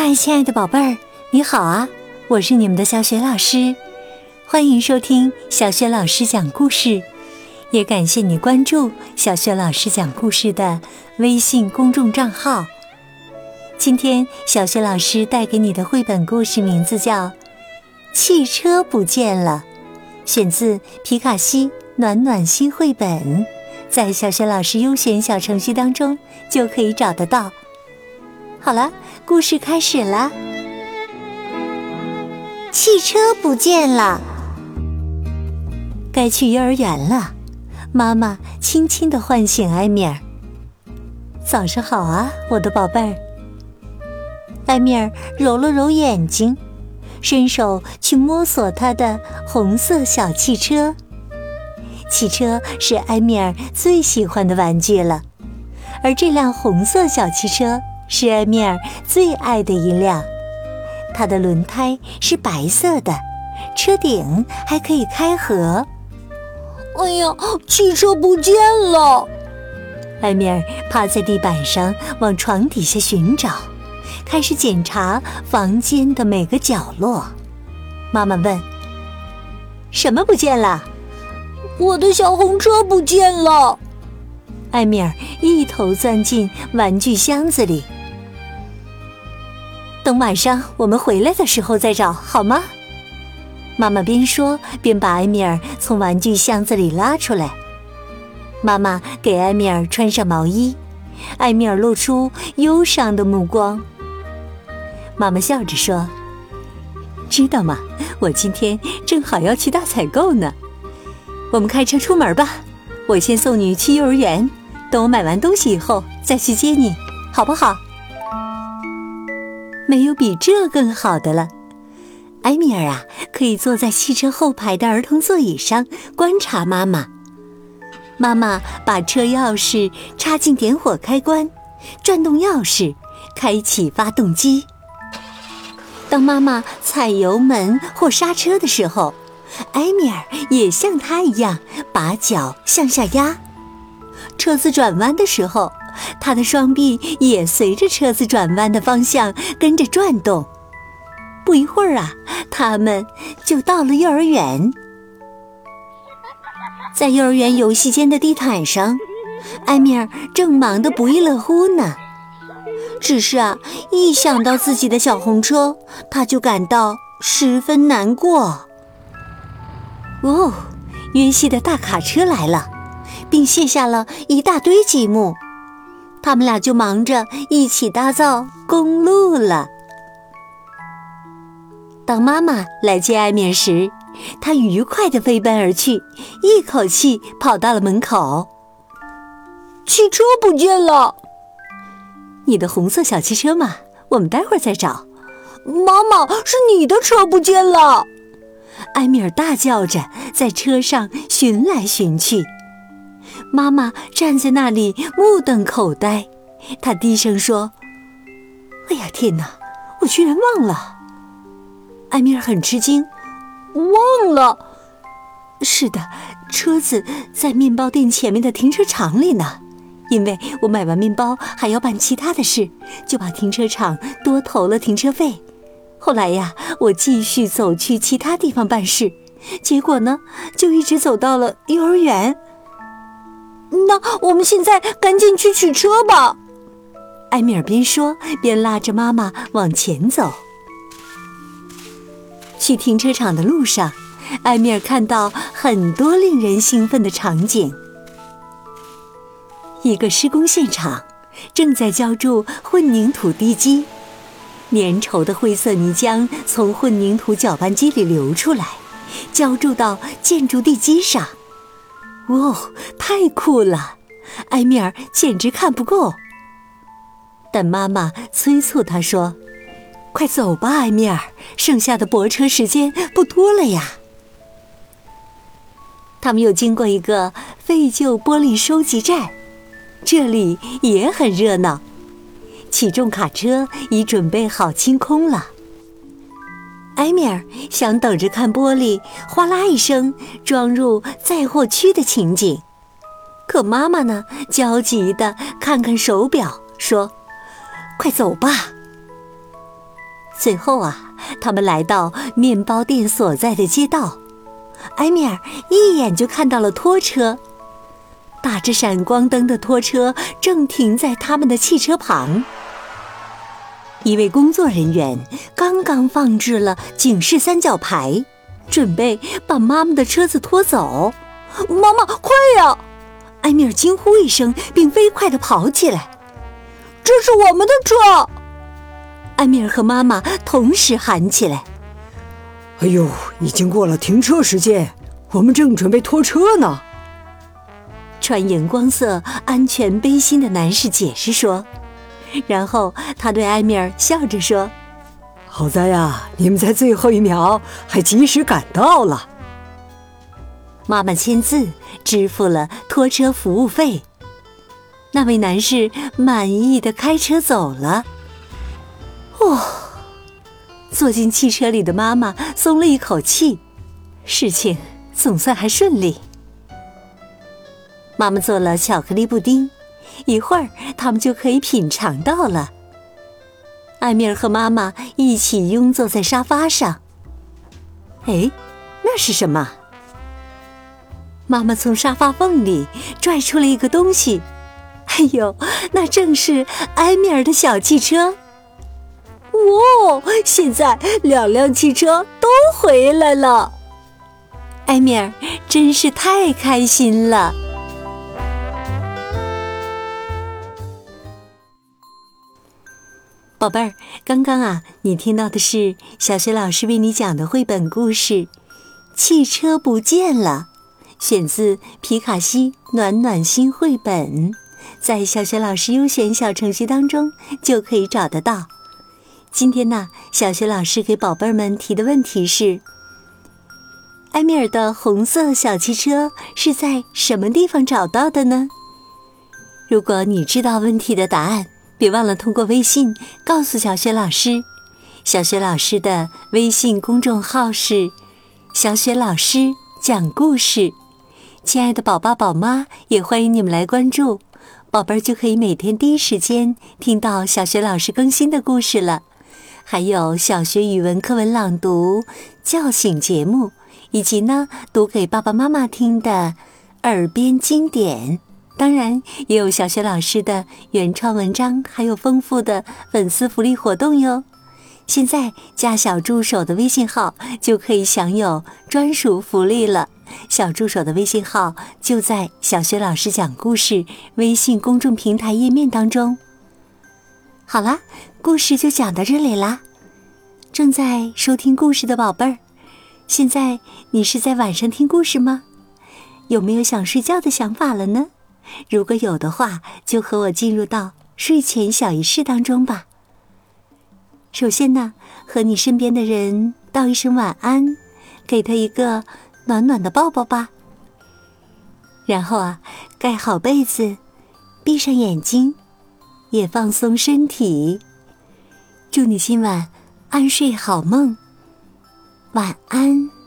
嗨，亲爱的宝贝儿，你好啊！我是你们的小雪老师，欢迎收听小雪老师讲故事，也感谢你关注小雪老师讲故事的微信公众账号。今天小雪老师带给你的绘本故事名字叫《汽车不见了》，选自皮卡西暖暖心绘本，在小雪老师优选小程序当中就可以找得到。好了，故事开始了。汽车不见了，该去幼儿园了。妈妈轻轻地唤醒埃米尔：“早上好啊，我的宝贝儿。”埃米尔揉了揉眼睛，伸手去摸索他的红色小汽车。汽车是埃米尔最喜欢的玩具了，而这辆红色小汽车。是艾米尔最爱的一辆，它的轮胎是白色的，车顶还可以开合。哎呀，汽车不见了！艾米尔趴在地板上往床底下寻找，开始检查房间的每个角落。妈妈问：“什么不见了？”“我的小红车不见了！”艾米尔一头钻进玩具箱子里。等晚上我们回来的时候再找好吗？妈妈边说边把埃米尔从玩具箱子里拉出来。妈妈给埃米尔穿上毛衣，埃米尔露出忧伤的目光。妈妈笑着说：“知道吗？我今天正好要去大采购呢。我们开车出门吧，我先送你去幼儿园。等我买完东西以后再去接你，好不好？”没有比这更好的了，埃米尔啊，可以坐在汽车后排的儿童座椅上观察妈妈。妈妈把车钥匙插进点火开关，转动钥匙，开启发动机。当妈妈踩油门或刹车的时候，埃米尔也像她一样把脚向下压。车子转弯的时候。他的双臂也随着车子转弯的方向跟着转动。不一会儿啊，他们就到了幼儿园。在幼儿园游戏间的地毯上，埃米尔正忙得不亦乐乎呢。只是啊，一想到自己的小红车，他就感到十分难过。哦，约西的大卡车来了，并卸下了一大堆积木。他们俩就忙着一起搭造公路了。当妈妈来接艾米尔时，他愉快地飞奔而去，一口气跑到了门口。汽车不见了，你的红色小汽车嘛，我们待会儿再找。妈妈，是你的车不见了！埃米尔大叫着，在车上寻来寻去。妈妈站在那里目瞪口呆，她低声说：“哎呀，天哪，我居然忘了！”埃米尔很吃惊，忘了。是的，车子在面包店前面的停车场里呢。因为我买完面包还要办其他的事，就把停车场多投了停车费。后来呀，我继续走去其他地方办事，结果呢，就一直走到了幼儿园。那我们现在赶紧去取车吧。埃米尔边说边拉着妈妈往前走。去停车场的路上，埃米尔看到很多令人兴奋的场景。一个施工现场正在浇筑混凝土地基，粘稠的灰色泥浆从混凝土搅拌机里流出来，浇筑到建筑地基上。哦，太酷了！埃米尔简直看不够。但妈妈催促他说：“快走吧，埃米尔，剩下的泊车时间不多了呀。”他们又经过一个废旧玻璃收集站，这里也很热闹。起重卡车已准备好清空了。埃米尔想等着看玻璃哗啦一声装入载货区的情景，可妈妈呢？焦急地看看手表，说：“快走吧！”最后啊，他们来到面包店所在的街道，埃米尔一眼就看到了拖车，打着闪光灯的拖车正停在他们的汽车旁。一位工作人员刚刚放置了警示三角牌，准备把妈妈的车子拖走。妈妈，快呀！埃米尔惊呼一声，并飞快地跑起来。这是我们的车！埃米尔和妈妈同时喊起来：“哎呦，已经过了停车时间，我们正准备拖车呢。”穿荧光色安全背心的男士解释说。然后他对埃米尔笑着说：“好在呀，你们在最后一秒还及时赶到了。”妈妈签字支付了拖车服务费。那位男士满意的开车走了。哦，坐进汽车里的妈妈松了一口气，事情总算还顺利。妈妈做了巧克力布丁。一会儿，他们就可以品尝到了。艾米尔和妈妈一起拥坐在沙发上。哎，那是什么？妈妈从沙发缝里拽出了一个东西。哎呦，那正是埃米尔的小汽车。哇，现在两辆汽车都回来了。埃米尔真是太开心了。宝贝儿，刚刚啊，你听到的是小学老师为你讲的绘本故事《汽车不见了》，选自皮卡西暖暖心绘本，在小学老师优选小程序当中就可以找得到。今天呢，小学老师给宝贝儿们提的问题是：埃米尔的红色小汽车是在什么地方找到的呢？如果你知道问题的答案。别忘了通过微信告诉小雪老师，小雪老师的微信公众号是“小雪老师讲故事”。亲爱的宝宝宝妈也欢迎你们来关注，宝贝儿就可以每天第一时间听到小雪老师更新的故事了。还有小学语文课文朗读、叫醒节目，以及呢读给爸爸妈妈听的耳边经典。当然，也有小雪老师的原创文章，还有丰富的粉丝福利活动哟。现在加小助手的微信号，就可以享有专属福利了。小助手的微信号就在小雪老师讲故事微信公众平台页面当中。好啦，故事就讲到这里啦。正在收听故事的宝贝儿，现在你是在晚上听故事吗？有没有想睡觉的想法了呢？如果有的话，就和我进入到睡前小仪式当中吧。首先呢，和你身边的人道一声晚安，给他一个暖暖的抱抱吧。然后啊，盖好被子，闭上眼睛，也放松身体。祝你今晚安睡好梦，晚安。